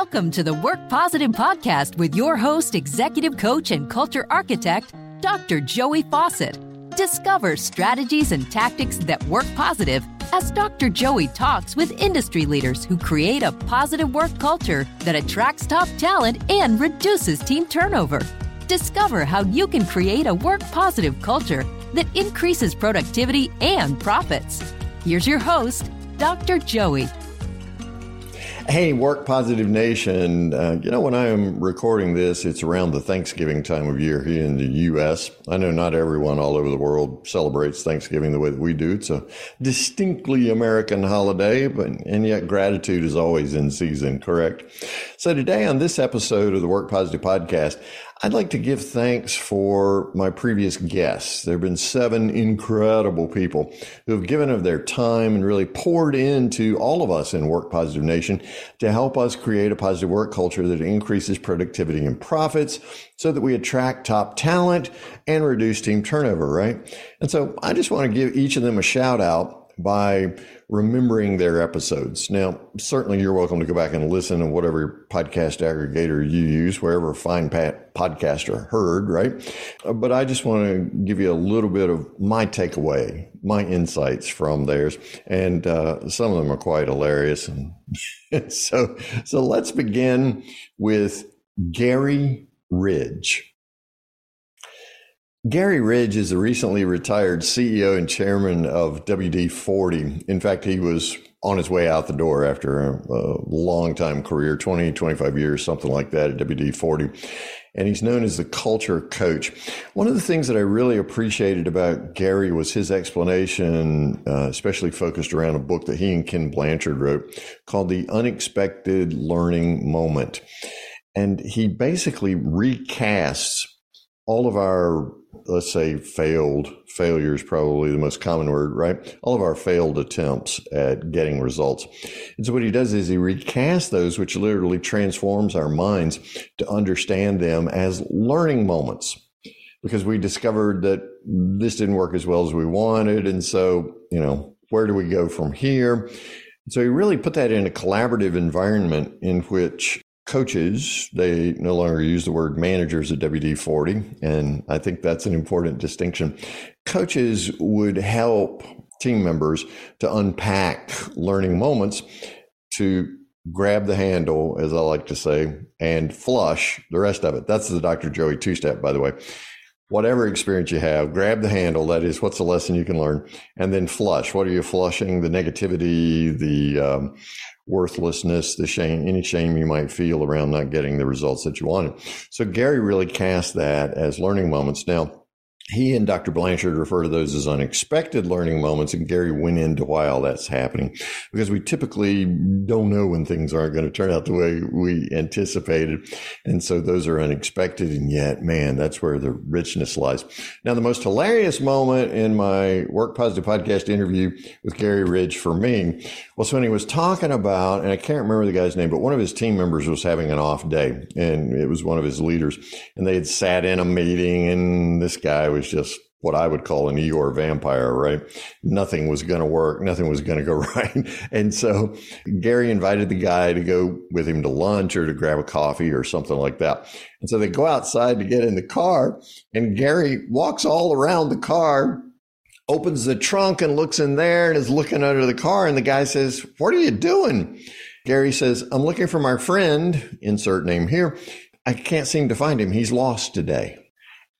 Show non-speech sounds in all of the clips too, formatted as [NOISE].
Welcome to the Work Positive Podcast with your host, executive coach, and culture architect, Dr. Joey Faucette. Discover strategies and tactics that work positive as Dr. Joey talks with industry leaders who create a positive work culture that attracts top talent and reduces team turnover. Discover how you can create a work positive culture that increases productivity and profits. Here's your host, Dr. Joey. Hey, Work Positive Nation. Uh, you know, when I am recording this, it's around the Thanksgiving time of year here in the U.S. I know not everyone all over the world celebrates Thanksgiving the way that we do. It's a distinctly American holiday, but and yet gratitude is always in season, correct? So today on this episode of the Work Positive Podcast, I'd like to give thanks for my previous guests. There have been seven incredible people who have given of their time and really poured into all of us in Work Positive Nation to help us create a positive work culture that increases productivity and profits so that we attract top talent and reduce team turnover, right? And so I just want to give each of them a shout out by remembering their episodes. Now, certainly you're welcome to go back and listen to whatever podcast aggregator you use, wherever fine pat podcaster heard, right? Uh, but I just want to give you a little bit of my takeaway, my insights from theirs. And uh, some of them are quite hilarious. And [LAUGHS] so, so let's begin with Garry Ridge. Garry Ridge is a recently retired CEO and chairman of WD 40. In fact, he was on his way out the door after a, a long time career 20, 25 years, something like that at WD 40. And he's known as the culture coach. One of the things that I really appreciated about Garry was his explanation, uh, especially focused around a book that he and Ken Blanchard wrote called The Unexpected Learning Moment. And he basically recasts all of our let's say failed failure is probably the most common word right? All of our failed attempts at getting results. And so what he does is he recasts those which literally transforms our minds to understand them as learning moments. Because we discovered that this didn't work as well as we wanted and so you know where do we go from here? So he really put that in a collaborative environment in which coaches, they no longer use the word managers at WD 40. And I think that's an important distinction. Coaches would help team members to unpack learning moments to grab the handle, as I like to say, and flush the rest of it. That's the Dr. Joey two step, by the way. Whatever experience you have, grab the handle. That is, what's the lesson you can learn? And then flush. What are you flushing? The negativity, the um, worthlessness, the shame, any shame you might feel around not getting the results that you wanted. So Garry really cast that as learning moments. Now, he and Dr. Blanchard refer to those as unexpected learning moments, and Garry went into why all that's happening because we typically don't know when things aren't going to turn out the way we anticipated. And so those are unexpected. And yet, man, that's where the richness lies. Now, the most hilarious moment in my Work Positive podcast interview with Garry Ridge for me was when he was talking about, and I can't remember the guy's name, but one of his team members was having an off day, and it was one of his leaders, and they had sat in a meeting, and this guy was was just what I would call an Eeyore vampire, right? Nothing was going to work. Nothing was going to go [LAUGHS] right. And so Garry invited the guy to go with him to lunch or to grab a coffee or something like that. And so they go outside to get in the car and Garry walks all around the car, opens the trunk and looks in there and is looking under the car. And the guy says, what are you doing? Garry says, I'm looking for my friend, insert name here. I can't seem to find him. He's lost today.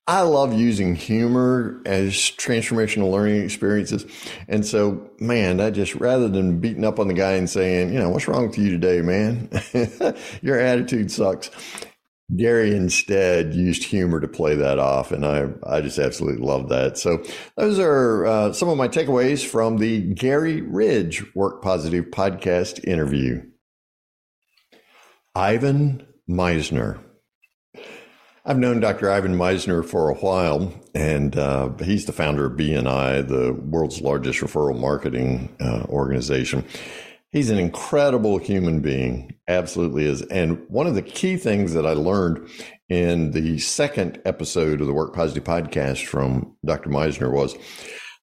I love using humor as transformational learning experiences. And so, man, I just, rather than beating up on the guy and saying, you know, what's wrong with you today, man? [LAUGHS] Your attitude sucks. Garry instead used humor to play that off. And I, I just absolutely love that. So those are uh, some of my takeaways from the Garry Ridge Work Positive podcast interview. Ivan Misner. I've known Dr. Ivan Misner for a while, and uh, he's the founder of BNI, the world's largest referral marketing uh, organization. He's an incredible human being, absolutely is. And one of the key things that I learned in the second episode of the Work Positive podcast from Dr. Misner was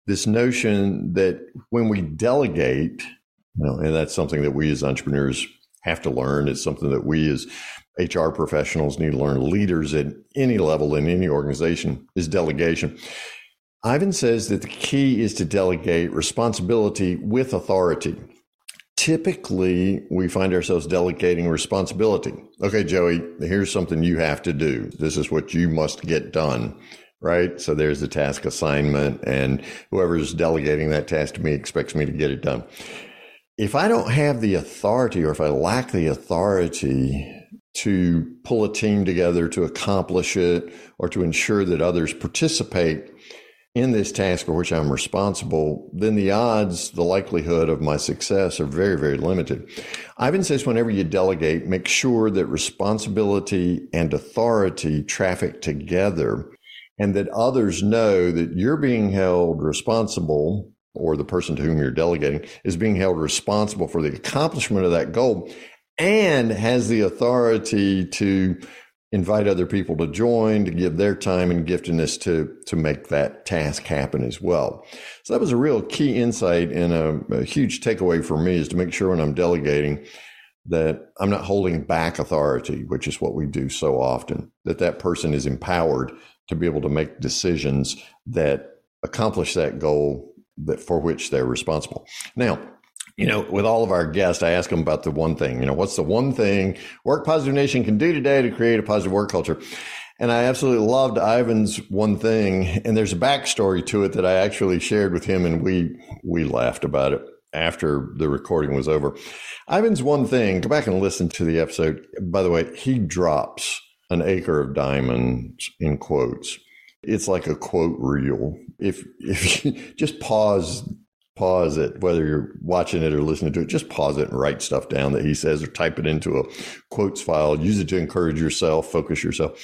this notion that when we delegate, you know, and that's something that we as entrepreneurs have to learn. It's something that we as HR professionals need to learn. Leaders at any level in any organization is delegation. Ivan says that the key is to delegate responsibility with authority. Typically, we find ourselves delegating responsibility. Okay, Joey, here's something you have to do. This is what you must get done right? So there's the task assignment, and whoever's delegating that task to me expects me to get it done. If I don't have the authority or if I lack the authority to pull a team together to accomplish it or to ensure that others participate in this task for which I'm responsible, then the odds, the likelihood of my success are very, very limited. Ivan says whenever you delegate, make sure that responsibility and authority traffic together and that others know that you're being held responsible or the person to whom you're delegating is being held responsible for the accomplishment of that goal and has the authority to invite other people to join to give their time and giftedness to to make that task happen as well. So that was a real key insight and a, a huge takeaway for me is to make sure when i'm delegating that i'm not holding back authority which is what we do so often that that person is empowered to be able to make decisions that accomplish that goal that for which they're responsible. Now, you know, with all of our guests, I ask them about the one thing, you know, what's the one thing Work Positive Nation can do today to create a positive work culture? And I absolutely loved Ivan's one thing. And there's a backstory to it that I actually shared with him and we, we laughed about it after the recording was over. Ivan's one thing, go back and listen to the episode. By the way, he drops an acre of diamonds in quotes. It's like a quote reel. If if you [LAUGHS] just pause pause it, whether you're watching it or listening to it, just pause it and write stuff down that he says or type it into a quotes file. Use it to encourage yourself, focus yourself.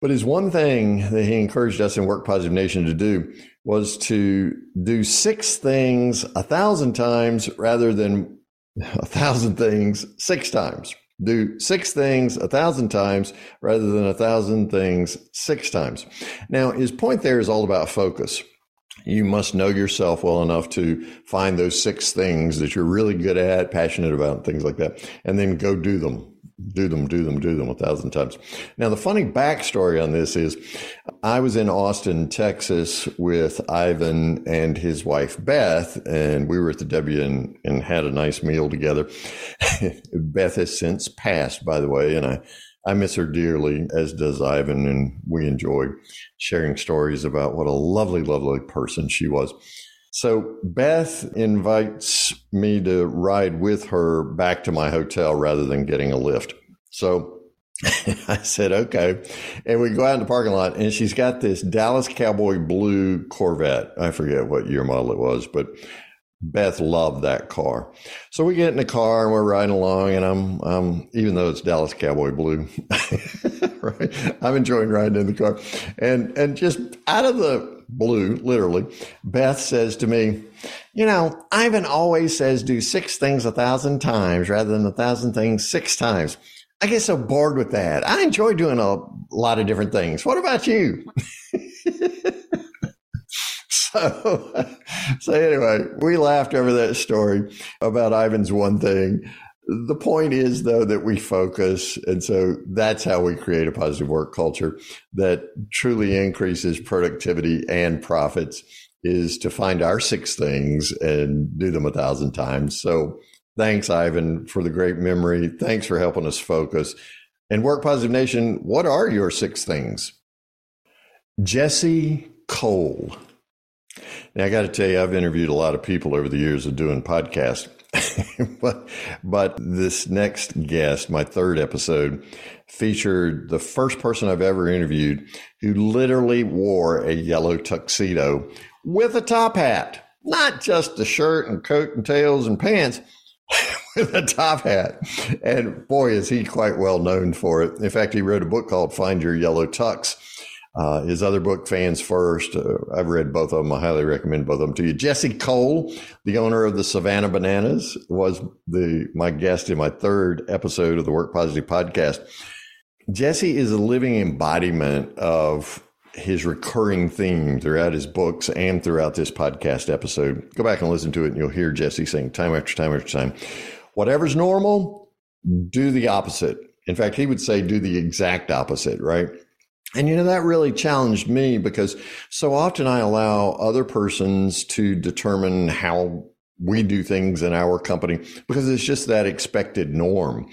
But his one thing that he encouraged us in Work Positive Nation to do was to do six things a thousand times rather than [LAUGHS] a thousand things six times do six things a thousand times rather than a thousand things six times. Now, his point there is all about focus. You must know yourself well enough to find those six things that you're really good at, passionate about, things like that, and then go do them do them, do them, do them a thousand times. Now, the funny backstory on this is I was in Austin, Texas with Ivan and his wife, Beth, and we were at the W and, and had a nice meal together. [LAUGHS] Beth has since passed, by the way, and I, I miss her dearly, as does Ivan, and we enjoy sharing stories about what a lovely, lovely person she was. So Beth invites me to ride with her back to my hotel rather than getting a lift. So [LAUGHS] I said, okay. And we go out in the parking lot and she's got this Dallas Cowboy blue Corvette. I forget what year model it was, but Beth loved that car. So we get in the car and we're riding along and I'm, um, even though it's Dallas Cowboy blue, [LAUGHS] right? I'm enjoying riding in the car and, and just out of the blue, literally, Beth says to me, You know, Ivan always says do six things a thousand times rather than a thousand things six times. I get so bored with that. I enjoy doing a lot of different things. What about you? [LAUGHS] so, [LAUGHS] so anyway, we laughed over that story about Ivan's one thing. The point is, though, that we focus. And so that's how we create a positive work culture that truly increases productivity and profits is to find our six things and do them a thousand times. So thanks, Ivan, for the great memory. Thanks for helping us focus. And Work Positive Nation, what are your six things? Jesse Cole. Now, I got to tell you, I've interviewed a lot of people over the years of doing podcasts. [LAUGHS] but but this next guest, my third episode, featured the first person I've ever interviewed who literally wore a yellow tuxedo with a top hat, not just a shirt and coat and tails and pants. [LAUGHS] with a top hat. And boy, is he quite well known for it. In fact, he wrote a book called Find Your Yellow Tux uh, his other book, Fans First, uh, I've read both of them. I highly recommend both of them to you. Jesse Cole, the owner of the Savannah Bananas, was the my guest in my third episode of the Work Positive podcast. Jesse is a living embodiment of his recurring theme throughout his books and throughout this podcast episode. Go back and listen to it, and you'll hear Jesse saying time after time after time, "Whatever's normal, do the opposite. In fact, he would say do the exact opposite, right? And you know, that really challenged me because so often I allow other persons to determine how we do things in our company because it's just that expected norm.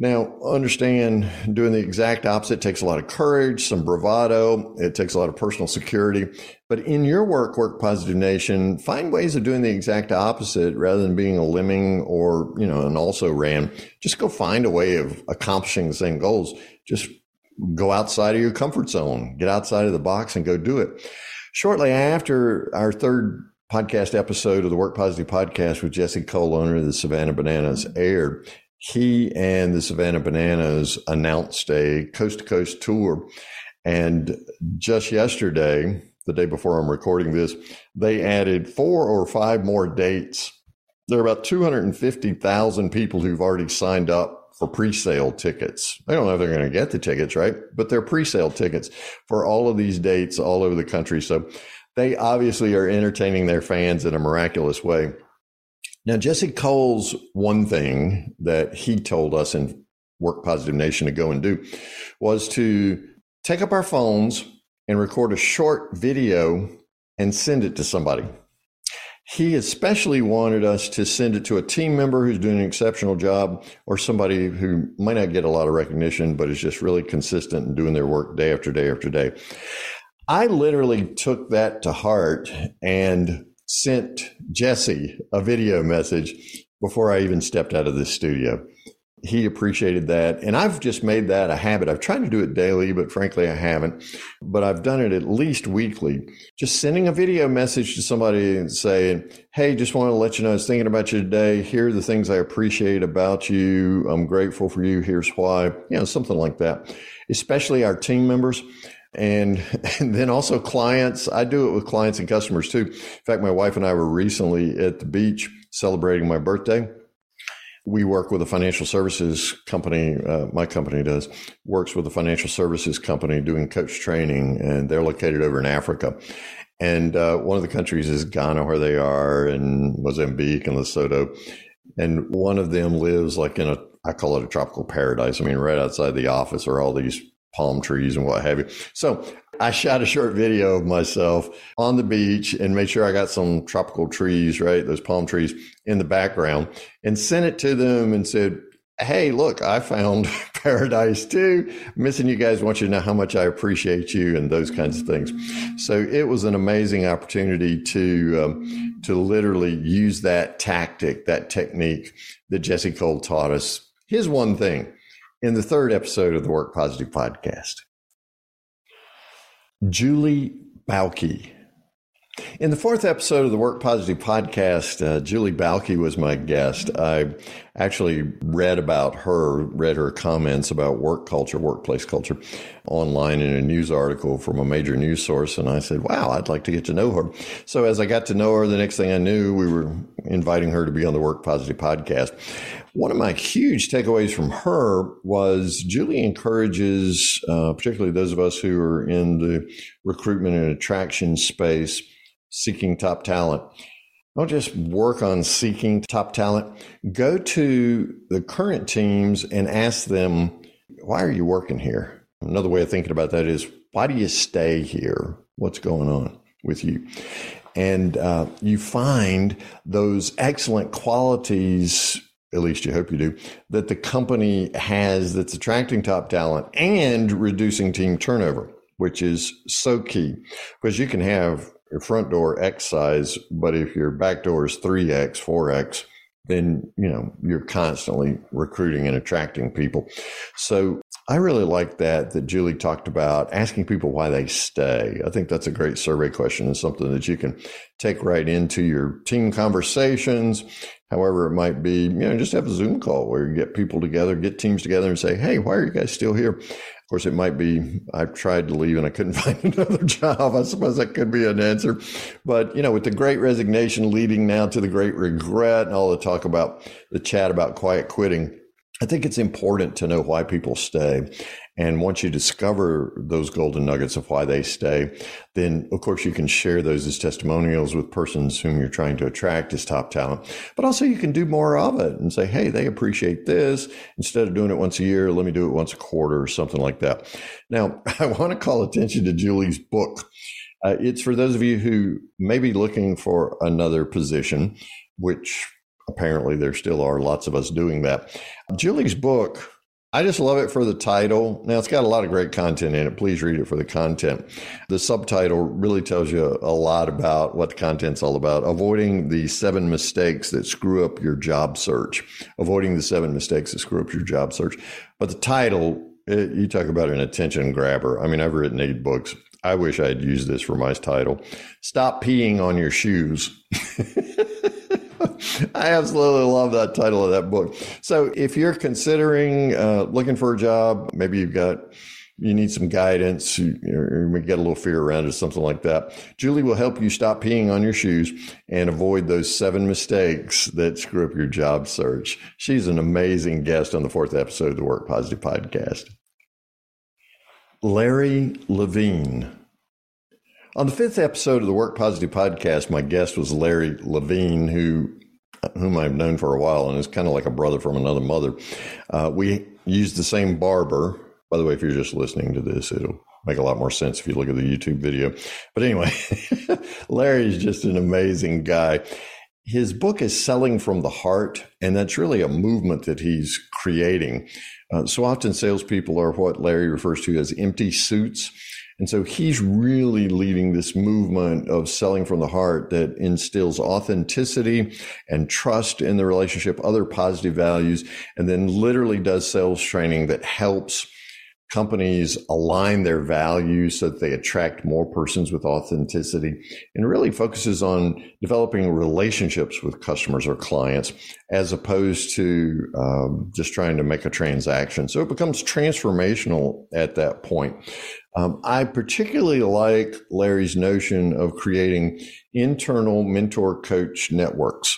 Now, understand doing the exact opposite takes a lot of courage, some bravado. It takes a lot of personal security. But in your work, Work Positive Nation, find ways of doing the exact opposite rather than being a lemming or, you know, an also ran. Just go find a way of accomplishing the same goals. Just go outside of your comfort zone, get outside of the box and go do it. Shortly after our third podcast episode of the Work Positive podcast with Jesse Cole, owner of the Savannah Bananas, aired, he and the Savannah Bananas announced a coast to coast tour. And just yesterday, the day before I'm recording this, they added four or five more dates. There are about 250,000 people who've already signed up for pre-sale tickets. They don't know if they're going to get the tickets, right? But they're pre-sale tickets for all of these dates all over the country. So they obviously are entertaining their fans in a miraculous way. Now, Jesse Cole's one thing that he told us in Work Positive Nation to go and do was to take up our phones and record a short video and send it to somebody. He especially wanted us to send it to a team member who's doing an exceptional job or somebody who might not get a lot of recognition, but is just really consistent and doing their work day after day after day. I literally took that to heart and sent Jesse a video message before I even stepped out of the studio. He appreciated that. And I've just made that a habit. I've tried to do it daily, but frankly, I haven't. But I've done it at least weekly. Just sending a video message to somebody and saying, Hey, just want to let you know I was thinking about you today. Here are the things I appreciate about you. I'm grateful for you. Here's why. You know, something like that. Especially our team members. And, [LAUGHS] and then also clients. I do it with clients and customers too. In fact, my wife and I were recently at the beach celebrating my birthday. We work with a financial services company. Uh, my company does works with a financial services company doing coach training, and they're located over in Africa. And uh, one of the countries is Ghana, where they are, and Mozambique and Lesotho. And one of them lives like in a, I call it a tropical paradise. I mean, right outside the office are all these palm trees and what have you. So I shot a short video of myself on the beach and made sure I got some tropical trees, right? Those palm trees in the background and sent it to them and said, Hey, look, I found [LAUGHS] paradise too. Missing you guys want you to know how much I appreciate you and those kinds of things. So it was an amazing opportunity to, um, to literally use that tactic, that technique that Jesse Cole taught us. Here's one thing in the third episode of the Work Positive podcast. Julie Bauke. In the fourth episode of the Work Positive podcast, uh, Julie Bauke was my guest. I actually read about her, read her comments about work culture, workplace culture online in a news article from a major news source. And I said, wow, I'd like to get to know her. So as I got to know her, the next thing I knew, we were inviting her to be on the Work Positive podcast. One of my huge takeaways from her was Julie encourages, uh, particularly those of us who are in the recruitment and attraction space, seeking top talent. Don't just work on seeking top talent. Go to the current teams and ask them, why are you working here? Another way of thinking about that is, why do you stay here? What's going on with you? And uh, you find those excellent qualities at least you hope you do, that the company has that's attracting top talent and reducing team turnover, which is so key because you can have your front door X size, but if your back door is 3X, 4X, then you know you're constantly recruiting and attracting people. So I really like that that Julie talked about asking people why they stay. I think that's a great survey question and something that you can take right into your team conversations, however it might be. You know, just have a Zoom call where you get people together, get teams together, and say, "Hey, why are you guys still here?" Of course, it might be I've tried to leave and I couldn't [LAUGHS] find another job. I suppose that could be an answer. But, you know, with the great resignation leading now to the great regret and all the talk about the chat about quiet quitting, I think it's important to know why people stay. And once you discover those golden nuggets of why they stay, then of course you can share those as testimonials with persons whom you're trying to attract as top talent. But also you can do more of it and say, hey, they appreciate this. Instead of doing it once a year, let me do it once a quarter or something like that. Now, [LAUGHS] I want to call attention to Julie's book. Uh, it's for those of you who may be looking for another position, which apparently there still are lots of us doing that. Julie's book, I just love it for the title. Now, it's got a lot of great content in it. Please read it for the content. The subtitle really tells you a lot about what the content's all about. Avoiding the seven mistakes that screw up your job search. Avoiding the seven mistakes that screw up your job search. But the title, it, you talk about an attention grabber. I mean, I've written eight books. I wish I'd used this for my title. Stop peeing on your shoes. [LAUGHS] [LAUGHS] I absolutely love that title of that book. So if you're considering uh, looking for a job, maybe you've got you need some guidance, you, you get a little fear around it, something like that. Julie will help you stop peeing on your shoes and avoid those seven mistakes that screw up your job search. She's an amazing guest on the fourth episode of the Work Positive podcast. Larry Levine. On the fifth episode of the Work Positive podcast, my guest was Larry Levine, who whom I've known for a while and is kind of like a brother from another mother. Uh, we use the same barber. By the way, if you're just listening to this, it'll make a lot more sense if you look at the YouTube video. But anyway, [LAUGHS] Larry is just an amazing guy. His book is Selling from the Heart, and that's really a movement that he's creating. Uh, so often, salespeople are what Larry refers to as empty suits. And so he's really leading this movement of selling from the heart that instills authenticity and trust in the relationship, other positive values, and then literally does sales training that helps companies align their values so that they attract more persons with authenticity and really focuses on developing relationships with customers or clients as opposed to um, just trying to make a transaction. So it becomes transformational at that point. Um, I particularly like Larry's notion of creating internal mentor coach networks.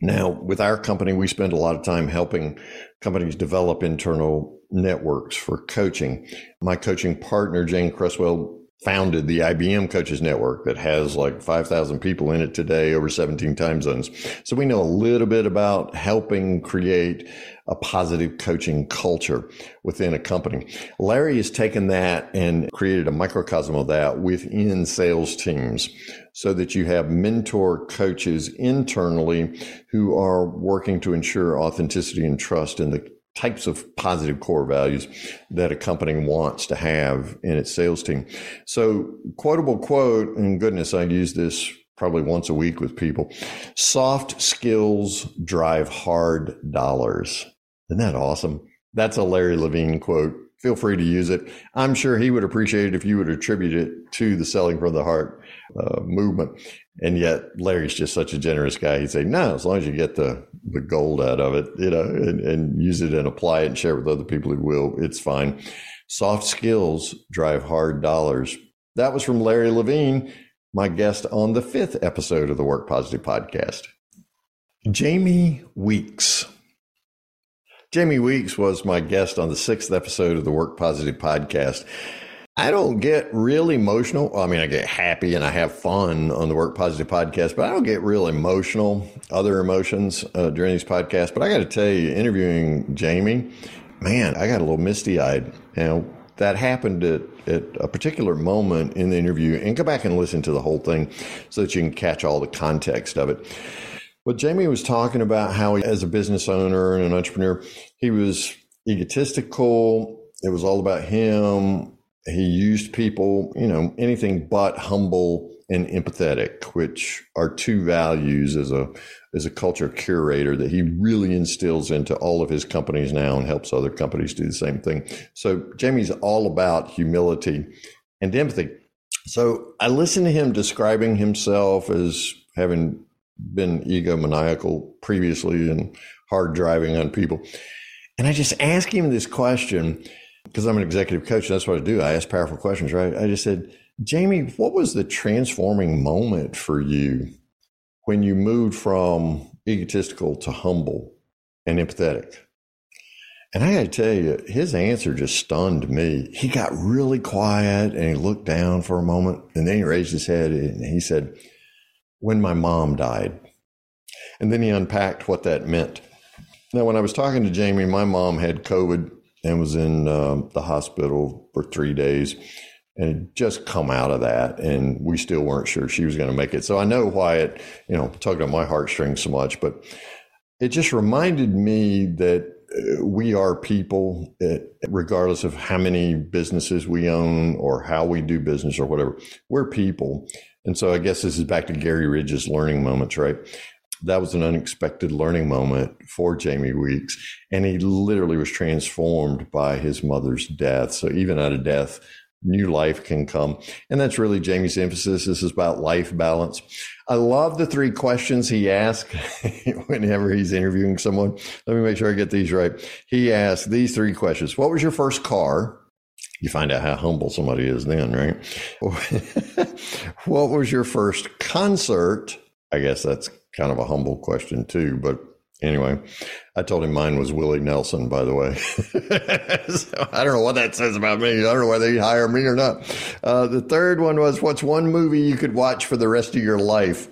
Now, with our company, we spend a lot of time helping companies develop internal networks for coaching. My coaching partner, Jane Cresswell, founded the IBM Coaches Network that has like 5,000 people in it today over 17 time zones. So we know a little bit about helping create a positive coaching culture within a company. Larry has taken that and created a microcosm of that within sales teams so that you have mentor coaches internally who are working to ensure authenticity and trust in the types of positive core values that a company wants to have in its sales team. So, quotable quote, and goodness, I use this probably once a week with people soft skills drive hard dollars. Isn't that awesome? That's a Larry Levine quote. Feel free to use it. I'm sure he would appreciate it if you would attribute it to the selling from the heart uh, movement. And yet, Larry's just such a generous guy. He'd say, "No, as long as you get the the gold out of it, you know, and, and use it and apply it and share it with other people who will, it's fine." Soft skills drive hard dollars. That was from Larry Levine, my guest on the fifth episode of the Work Positive podcast. Jamie Weeks. Jamie Weeks was my guest on the sixth episode of the Work Positive podcast. I don't get real emotional. I mean, I get happy and I have fun on the Work Positive podcast, but I don't get real emotional, other emotions uh, during these podcasts. But I got to tell you, interviewing Jamie, man, I got a little misty eyed. Know, that happened at, at a particular moment in the interview. And go back and listen to the whole thing so that you can catch all the context of it. But Jamie was talking about how, he, as a business owner and an entrepreneur, he was egotistical. It was all about him he used people, you know, anything but humble and empathetic, which are two values as a as a culture curator that he really instills into all of his companies now and helps other companies do the same thing. So Jamie's all about humility and empathy. So I listened to him describing himself as having been egomaniacal previously and hard driving on people. And I just asked him this question because I'm an executive coach. That's what I do. I ask powerful questions, right? I just said, Jamie, what was the transforming moment for you when you moved from egotistical to humble and empathetic? And I got to tell you, his answer just stunned me. He got really quiet and he looked down for a moment and then he raised his head and he said, When my mom died. And then he unpacked what that meant. Now, when I was talking to Jamie, my mom had COVID and was in um, the hospital for three days and had just come out of that. And we still weren't sure she was going to make it. So I know why it, you know, tugged on my heartstrings so much, but it just reminded me that uh, we are people, uh, regardless of how many businesses we own or how we do business or whatever. We're people. And so I guess this is back to Garry Ridge's learning moments, right? that was an unexpected learning moment for Jamie Weeks. And he literally was transformed by his mother's death. So even out of death, new life can come. And that's really Jamie's emphasis. This is about life balance. I love the three questions he asked [LAUGHS] whenever he's interviewing someone. Let me make sure I get these right. He asked these three questions. What was your first car? You find out how humble somebody is then, right? [LAUGHS] what was your first concert? I guess that's kind of a humble question too. But anyway, I told him mine was Willie Nelson, by the way. [LAUGHS] so I don't know what that says about me. I don't know whether he'd hire me or not. Uh, the third one was, what's one movie you could watch for the rest of your life?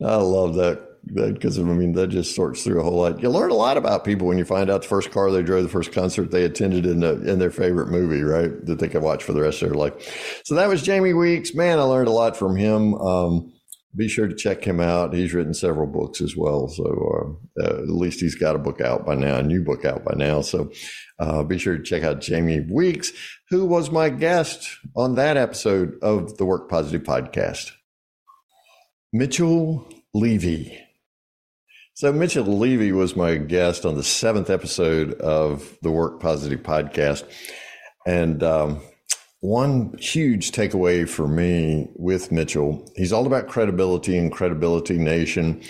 I love that because I mean that just sorts through a whole lot. You learn a lot about people when you find out the first car they drove, the first concert they attended in the, in their favorite movie, right? That they could watch for the rest of their life. So that was Jamie Weeks. Man, I learned a lot from him. Um, be sure to check him out. He's written several books as well. So uh, uh, at least he's got a book out by now, a new book out by now. So uh, be sure to check out Jamie Weeks, who was my guest on that episode of the Work Positive podcast. Mitchell Levy. So Mitchell Levy was my guest on the seventh episode of the Work Positive podcast. And um, one huge takeaway for me with Mitchell, he's all about credibility and credibility nation.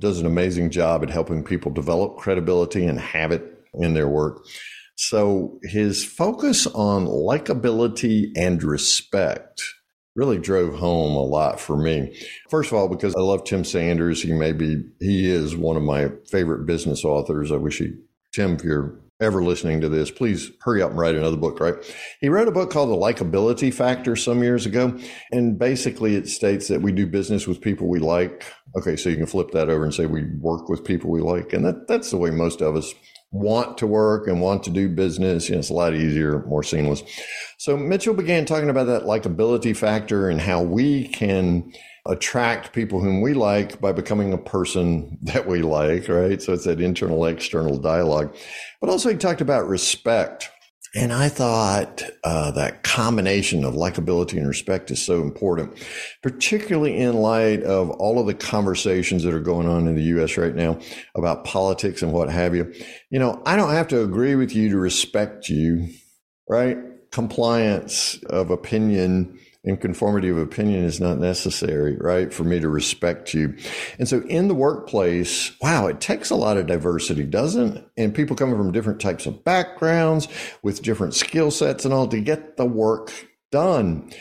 Does an amazing job at helping people develop credibility and have it in their work. So his focus on likability and respect really drove home a lot for me. First of all, because I love Tim Sanders. He may be, he is one of my favorite business authors. I wish he, Tim, if you're ever listening to this, please hurry up and write another book, right? He wrote a book called The Likability Factor some years ago. And basically it states that we do business with people we like. Okay. So you can flip that over and say we work with people we like. And that, that's the way most of us want to work and want to do business. You know, it's a lot easier, more seamless. So Mitchell began talking about that likability factor and how we can attract people whom we like by becoming a person [LAUGHS] that we like, right? So it's that internal external dialogue. But also, he talked about respect. And I thought uh, that combination of likability and respect is so important, particularly in light of all of the conversations that are going on in the U.S. right now about politics and what have you. You know, I don't have to agree with you to respect you, right? Compliance of opinion and conformity of opinion is not necessary, right? For me to respect you. And so in the workplace, wow, it takes a lot of diversity, doesn't it? And people coming from different types of backgrounds with different skill sets and all to get the work done.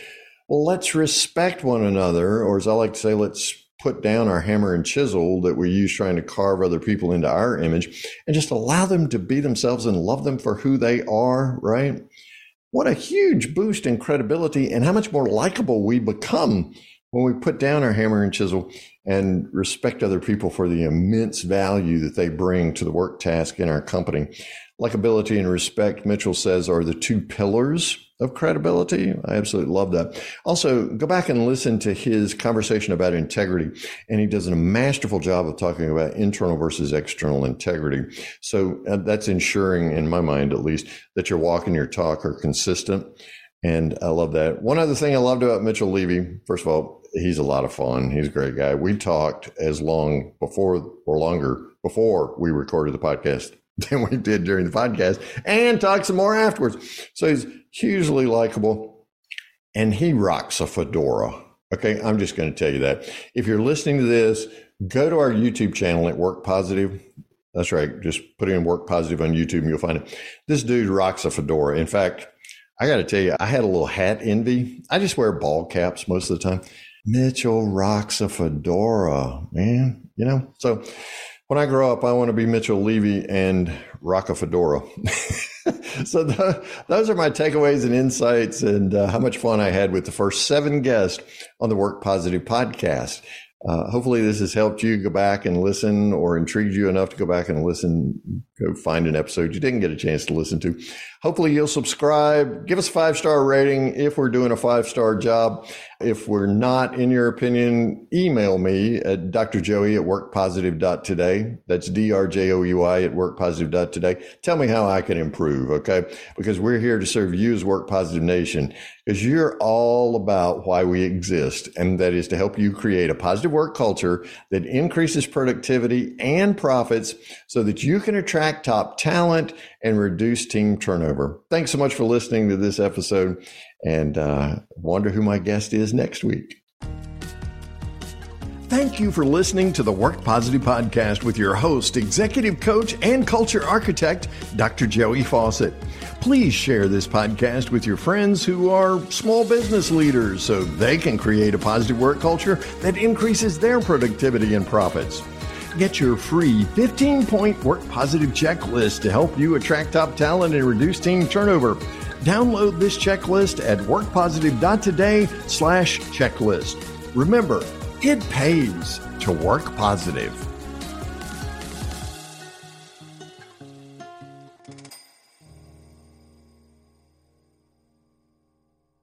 Well, let's respect one another, or as I like to say, let's put down our hammer and chisel that we use trying to carve other people into our image and just allow them to be themselves and love them for who they are, right? What a huge boost in credibility and how much more likable we become when we put down our hammer and chisel and respect other people for the immense value that they bring to the work task in our company. Likability and respect, Mitchell says, are the two pillars of credibility. I absolutely love that. Also, go back and listen to his conversation about integrity. And he does a masterful job of talking about internal versus external integrity. So uh, that's ensuring, in my mind at least, that your walk and your talk are consistent. And I love that. One other thing I loved about Mitchell Levy, first of all, he's a lot of fun. He's a great guy. We talked as long before or longer before we recorded the podcast [LAUGHS] than we did during the podcast and talk some more afterwards. So he's hugely likable and he rocks a fedora. Okay. I'm just going to tell you that. If you're listening to this, go to our YouTube channel at Work Positive. That's right. Just put in Work Positive on YouTube and you'll find it. This dude rocks a fedora. In fact, I got to tell you, I had a little hat envy. I just wear ball caps most of the time. Mitchell rocks a fedora, man. You know, so When I grow up, I want to be Mitchell Levy and rock a fedora. [LAUGHS] so the, those are my takeaways and insights, and uh, how much fun I had with the first seven guests on the Work Positive podcast. Uh, hopefully, this has helped you go back and listen, or intrigued you enough to go back and listen. Go find an episode you didn't get a chance to listen to. Hopefully, you'll subscribe. Give us a five star rating if we're doing a five star job. If we're not, in your opinion, email me at drjoey at workpositive.today. That's D R J O Y at workpositive.today. Tell me how I can improve, okay? Because we're here to serve you as Work Positive Nation, because you're all about why we exist, and that is to help you create a positive work culture that increases productivity and profits so that you can attract top talent and reduce team turnover. Thanks so much for listening to this episode and uh, wonder who my guest is next week. Thank you for listening to the Work Positive Podcast with your host, executive coach, and culture architect, Dr. Joey Faucette. Please share this podcast with your friends who are small business leaders so they can create a positive work culture that increases their productivity and profits. Get your free 15 point work positive checklist to help you attract top talent and reduce team turnover. Download this checklist at workpositive.today slash checklist. Remember, it pays to work positive.